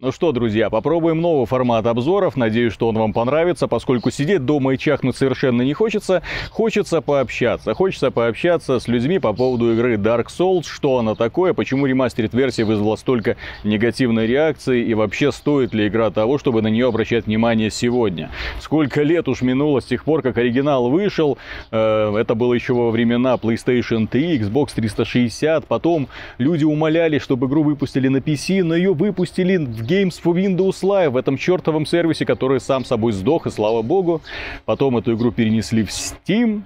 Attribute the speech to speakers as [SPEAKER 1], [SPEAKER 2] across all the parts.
[SPEAKER 1] Ну что, друзья, попробуем новый формат обзоров. Надеюсь, что он вам понравится, поскольку сидеть дома и чахнуть совершенно не хочется. Хочется пообщаться. Хочется пообщаться с людьми по поводу игры Dark Souls, что она такое, почему ремастерит версия вызвала столько негативной реакции и вообще стоит ли игра того, чтобы на нее обращать внимание сегодня. Сколько лет уж минуло с тех пор, как оригинал вышел. Э, это было еще во времена PlayStation 3, Xbox 360. Потом люди умоляли, чтобы игру выпустили на PC, но ее выпустили в Games for Windows Live, в этом чертовом сервисе, который сам собой сдох, и слава богу. Потом эту игру перенесли в Steam.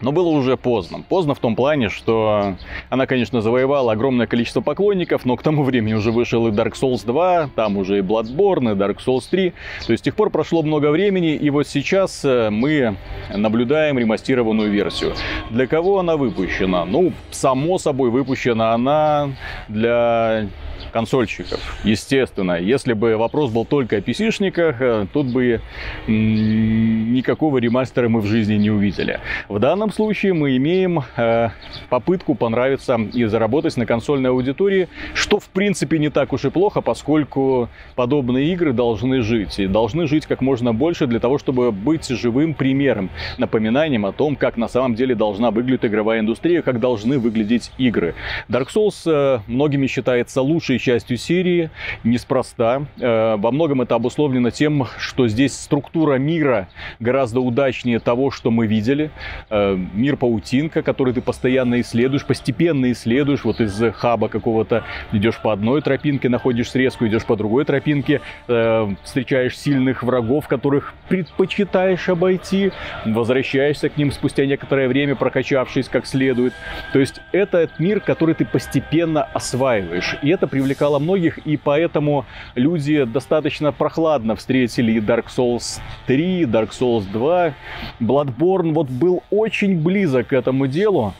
[SPEAKER 1] Но было уже поздно. Поздно в том плане, что она, конечно, завоевала огромное количество поклонников, но к тому времени уже вышел и Dark Souls 2, там уже и Bloodborne, и Dark Souls 3. То есть с тех пор прошло много времени, и вот сейчас э, мы наблюдаем ремастированную версию. Для кого она выпущена? Ну, само собой, выпущена она для консольщиков. Естественно, если бы вопрос был только о PC-шниках, э, тут бы никакого ремастера мы в жизни не увидели. В данном случае мы имеем э, попытку понравиться и заработать на консольной аудитории, что в принципе не так уж и плохо, поскольку подобные игры должны жить. И должны жить как можно больше для того, чтобы быть живым примером, напоминанием о том, как на самом деле должна выглядеть игровая индустрия, как должны выглядететь игры. Dark Souls э, многими считается лучшей частью серии, неспроста. Э, во многом это обусловлено тем, что здесь структура мира гораздо удачнее того, что мы видели. Э, мир паутинка, который ты постоянно исследуешь, постепенно исследуешь. Вот из хаба какого-то идешь по одной тропинке, находишь срезку, идешь по другой тропинке, э, встречаешь сильных врагов, которых предпочитаешь обойти, возвращаешься к ним спустя некоторое время, прокачавшись как следует. То есть это мир, который ты постепенно осваиваешь. И это привлекало многих, и поэтому люди достаточно прохладно встретили Dark Souls 3, Dark Souls 2. Bloodborne вот был очень близок к этому делу.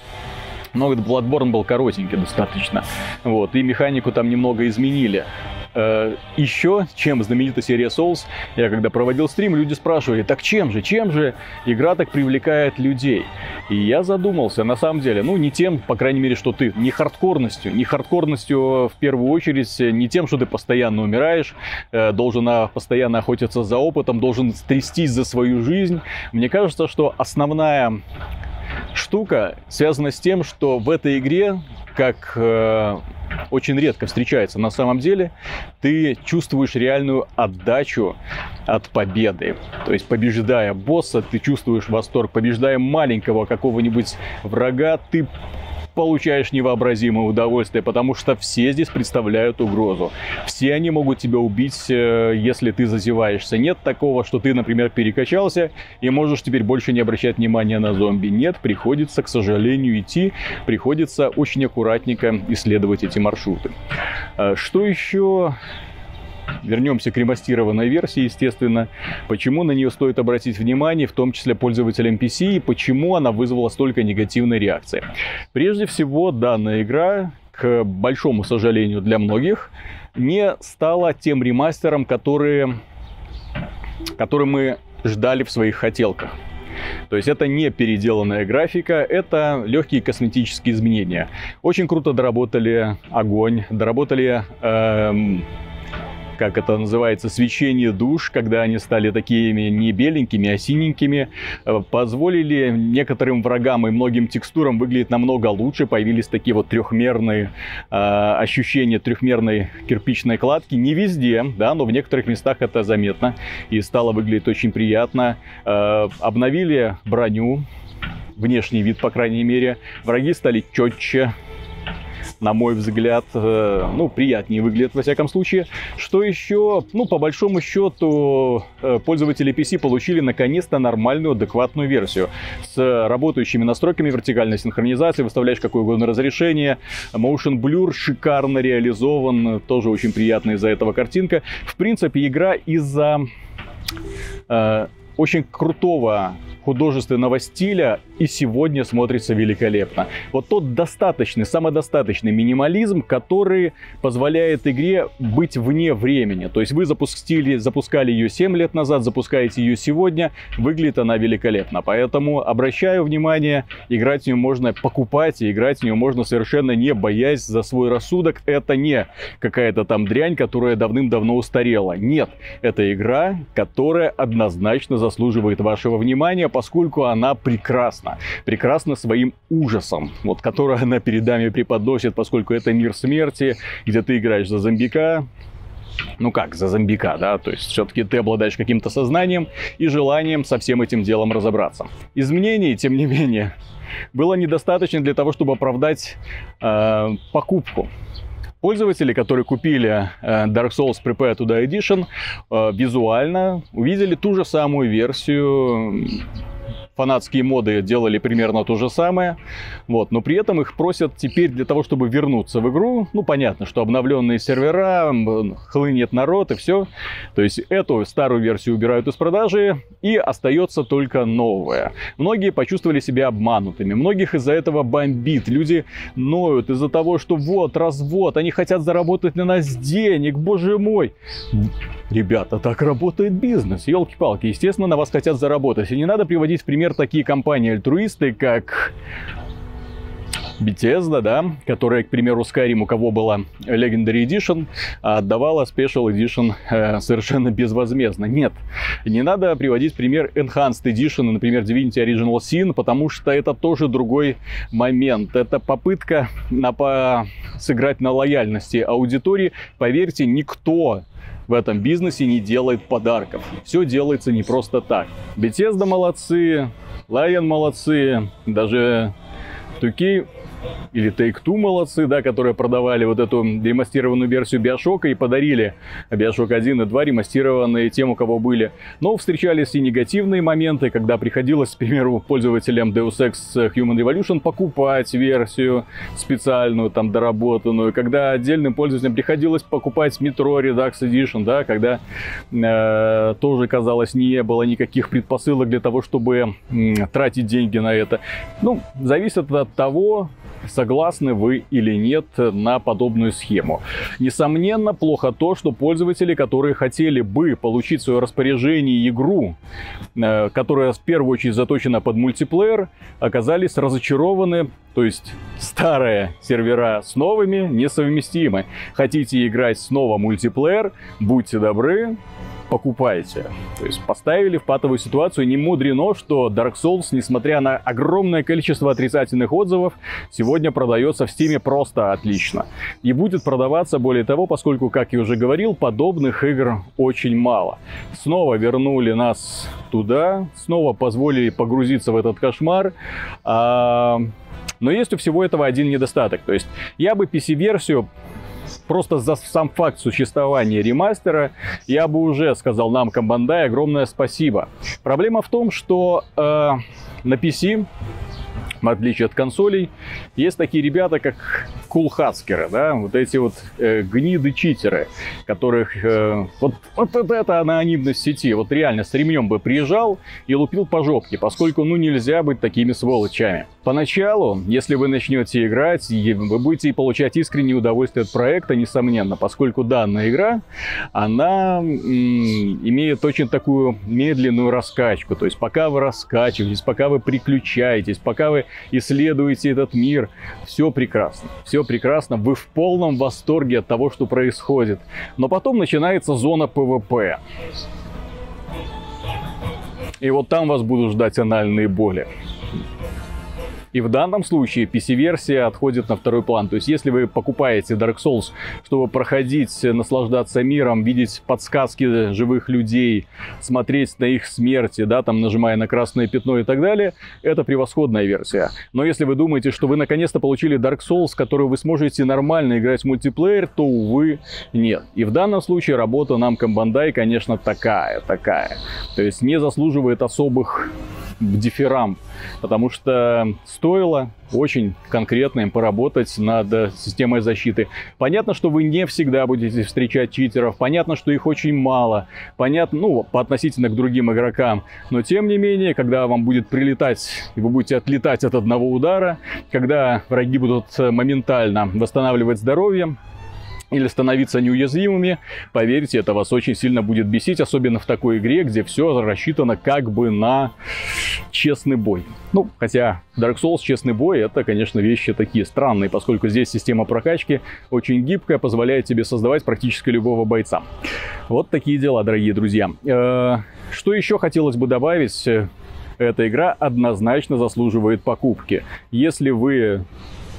[SPEAKER 1] Но Bloodborne был коротенький достаточно. Вот, и механику там немного изменили. Э, еще, чем знаменита серия Souls, я когда проводил стрим, люди спрашивали, так чем же, чем же игра так привлекает людей? И я задумался, на самом деле, ну не тем, по крайней мере, что ты, не хардкорностью, не хардкорностью в первую очередь, не тем, что ты постоянно умираешь, э, должен постоянно охотиться за опытом, должен трястись за свою жизнь. Мне кажется, что основная штука связана с тем, что в этой игре, как э, очень редко встречается на самом деле, ты чувствуешь реальную отдачу от победы. То есть, побеждая босса, ты чувствуешь восторг. Побеждая маленького какого-нибудь врага, ты получаешь невообразимое удовольствие, потому что все здесь представляют угрозу. Все они могут тебя убить, э, если ты зазеваешься. Нет такого, что ты, например, перекачался и можешь теперь больше не обращать внимания на зомби. Нет, приходится, к сожалению, идти, приходится очень аккуратненько исследовать эти маршруты. Э, что еще Вернемся к ремастированной версии, естественно. Почему на нее стоит обратить внимание, в том числе пользователям PC, и почему она вызвала столько негативной реакции. Прежде всего, данная игра, к большому сожалению для многих, не стала тем ремастером, который, который мы ждали в своих хотелках. То есть это не переделанная графика, это легкие косметические изменения. Очень круто доработали огонь, доработали эм, как это называется, свечение душ, когда они стали такими не беленькими, а синенькими, э, позволили некоторым врагам и многим текстурам выглядеть намного лучше. Появились такие вот трехмерные э, ощущения трехмерной кирпичной кладки. Не везде, да, но в некоторых местах это заметно и стало выглядеть очень приятно. Э, обновили броню, внешний вид, по крайней мере. Враги стали четче, на мой взгляд, э, ну, приятнее выглядит во всяком случае. Что еще? Ну, по большому счету, э, пользователи PC получили наконец-то нормальную, адекватную версию с работающими настройками вертикальной синхронизации, выставляешь какое угодно разрешение. Motion Blur шикарно реализован, тоже очень приятная из-за этого картинка. В принципе, игра из-за э, очень крутого художественного стиля и сегодня смотрится великолепно. Вот тот достаточный, самодостаточный минимализм, который позволяет игре быть вне времени. То есть вы запустили, запускали ее 7 лет назад, запускаете ее сегодня, выглядит она великолепно. Поэтому обращаю внимание, играть в нее можно покупать, и играть в нее можно совершенно не боясь за свой рассудок. Это не какая-то там дрянь, которая давным-давно устарела. Нет, это игра, которая однозначно заслуживает вашего внимания, поскольку она прекрасна. Прекрасна своим ужасом, вот, который она перед нами преподносит, поскольку это мир смерти, где ты играешь за зомбика, ну как, за зомбика, да, то есть все-таки ты обладаешь каким-то сознанием и желанием со всем этим делом разобраться. Изменений, тем не менее, было недостаточно для того, чтобы оправдать э, покупку. Пользователи, которые купили э, Dark Souls Prepare to Die Edition, э, визуально увидели ту же самую версию фанатские моды делали примерно то же самое, вот, но при этом их просят теперь для того, чтобы вернуться в игру, ну, понятно, что обновленные сервера, хлынет народ и все, то есть эту старую версию убирают из продажи, и остается только новая. Многие почувствовали себя обманутыми, многих из-за этого бомбит, люди ноют из-за того, что вот, развод, они хотят заработать на нас денег, боже мой. Ребята, так работает бизнес, елки-палки, естественно, на вас хотят заработать, и не надо приводить в пример например, такие компании-альтруисты, как Bethesda, да, которая, к примеру, Skyrim, у кого была Legendary Edition, отдавала Special Edition э, совершенно безвозмездно. Нет, не надо приводить пример Enhanced Edition, например, Divinity Original Sin, потому что это тоже другой момент. Это попытка на, по, сыграть на лояльности аудитории. Поверьте, никто в этом бизнесе не делает подарков. Все делается не просто так. Bethesda молодцы, Lion молодцы, даже 2K или Take-Two молодцы, да, которые продавали вот эту ремастированную версию Биошока и подарили Биошок 1 и 2 ремастированные тем, у кого были. Но встречались и негативные моменты, когда приходилось, к примеру, пользователям Deus Ex Human Revolution покупать версию специальную, там, доработанную, когда отдельным пользователям приходилось покупать Metro Redux Edition, да, когда э, тоже, казалось, не было никаких предпосылок для того, чтобы э, тратить деньги на это. Ну, зависит от того, согласны вы или нет на подобную схему. Несомненно, плохо то, что пользователи, которые хотели бы получить в свое распоряжение игру, э, которая в первую очередь заточена под мультиплеер, оказались разочарованы то есть старые сервера с новыми несовместимы. Хотите играть снова мультиплеер, будьте добры, покупаете. То есть поставили в патовую ситуацию. Не мудрено, что Dark Souls, несмотря на огромное количество отрицательных отзывов, сегодня продается в Steam просто отлично. И будет продаваться, более того, поскольку, как я уже говорил, подобных игр очень мало. Снова вернули нас туда, снова позволили погрузиться в этот кошмар. А... Но есть у всего этого один недостаток. То есть я бы PC-версию просто за сам факт существования ремастера я бы уже сказал нам, Бандай, огромное спасибо. Проблема в том, что э, на PC в отличие от консолей, есть такие ребята, как кулхацкеры, да, вот эти вот э, гниды-читеры, которых э, вот, вот, вот это анонимность сети, вот реально с ремнем бы приезжал и лупил по жопке, поскольку, ну, нельзя быть такими сволочами. Поначалу, если вы начнете играть, вы будете получать искреннее удовольствие от проекта, несомненно, поскольку данная игра, она имеет очень такую медленную раскачку, то есть пока вы раскачиваетесь, пока вы приключаетесь, пока вы исследуете этот мир. Все прекрасно, все прекрасно, вы в полном восторге от того, что происходит. Но потом начинается зона PvP. И вот там вас будут ждать анальные боли. И в данном случае PC-версия отходит на второй план. То есть, если вы покупаете Dark Souls, чтобы проходить, наслаждаться миром, видеть подсказки живых людей, смотреть на их смерти, да, там нажимая на красное пятно и так далее, это превосходная версия. Но если вы думаете, что вы наконец-то получили Dark Souls, который вы сможете нормально играть в мультиплеер, то, увы, нет. И в данном случае работа нам Bandai, конечно, такая, такая. То есть не заслуживает особых дифирамб, потому что стоило очень конкретно им поработать над э, системой защиты. Понятно, что вы не всегда будете встречать читеров, понятно, что их очень мало, понятно, ну, по относительно к другим игрокам, но тем не менее, когда вам будет прилетать, и вы будете отлетать от одного удара, когда враги будут э, моментально восстанавливать здоровье, или становиться неуязвимыми, поверьте, это вас очень сильно будет бесить, особенно в такой игре, где все рассчитано как бы на честный бой. Ну, хотя Dark Souls честный бой, это, конечно, вещи такие странные, поскольку здесь система прокачки очень гибкая, позволяет тебе создавать практически любого бойца. Вот такие дела, дорогие друзья. Э, что еще хотелось бы добавить? Эта игра однозначно заслуживает покупки. Если вы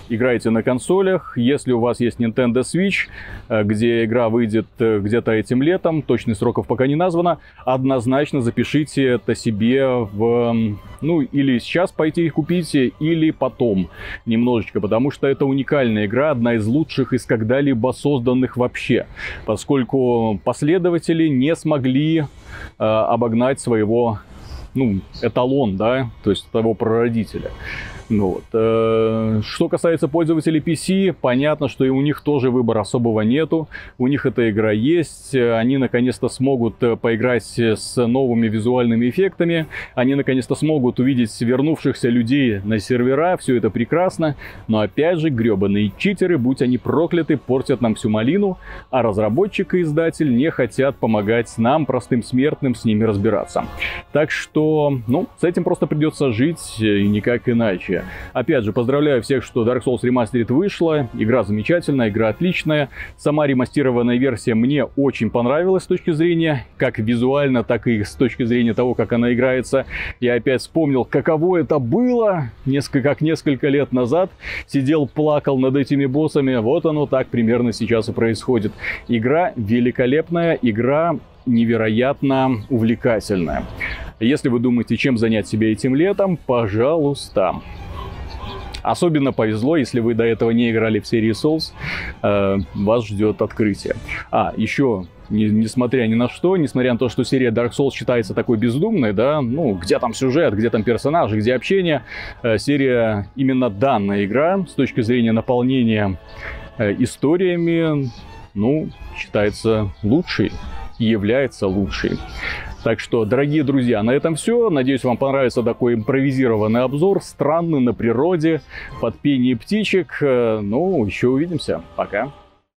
[SPEAKER 1] играете на консолях. Если у вас есть Nintendo Switch, э, где игра выйдет э, где-то этим летом, точных сроков пока не названо, однозначно запишите это себе в... Ну, или сейчас пойти их купите, или потом немножечко, потому что это уникальная игра, одна из лучших из когда-либо созданных вообще, поскольку последователи не смогли э, обогнать своего ну, эталон, да, то есть того прародителя. Ну, вот. Э, что касается пользователей PC, понятно, что и у них тоже выбора особого нету. У них эта игра есть. Они наконец-то смогут э, поиграть с новыми визуальными эффектами. Они наконец-то смогут увидеть вернувшихся людей на сервера. Все это прекрасно. Но опять же, гребаные читеры, будь они прокляты, портят нам всю малину. А разработчик и издатель не хотят помогать нам, простым смертным, с ними разбираться. Так что, ну, с этим просто придется жить э, и никак иначе вообще. Опять же, поздравляю всех, что Dark Souls Remastered вышла. Игра замечательная, игра отличная. Сама ремастированная версия мне очень понравилась с точки зрения как визуально, так и с точки зрения того, как она играется. Я опять вспомнил, каково это было несколько, как несколько лет назад. Сидел, плакал над этими боссами. Вот оно так примерно сейчас и происходит. Игра великолепная, игра невероятно увлекательная. Если вы думаете, чем занять себя этим летом, пожалуйста, Особенно повезло, если вы до этого не играли в серии Souls, э, вас ждет открытие. А, еще не, несмотря ни на что, несмотря на то, что серия Dark Souls считается такой бездумной, да, ну, где там сюжет, где там персонажи, где общение, э, серия, именно данная игра, с точки зрения наполнения э, историями, ну, считается лучшей и является лучшей. Так что, дорогие друзья, на этом все. Надеюсь, вам понравится такой импровизированный обзор, странный на природе, под пение птичек. Э, ну, еще увидимся. Пока.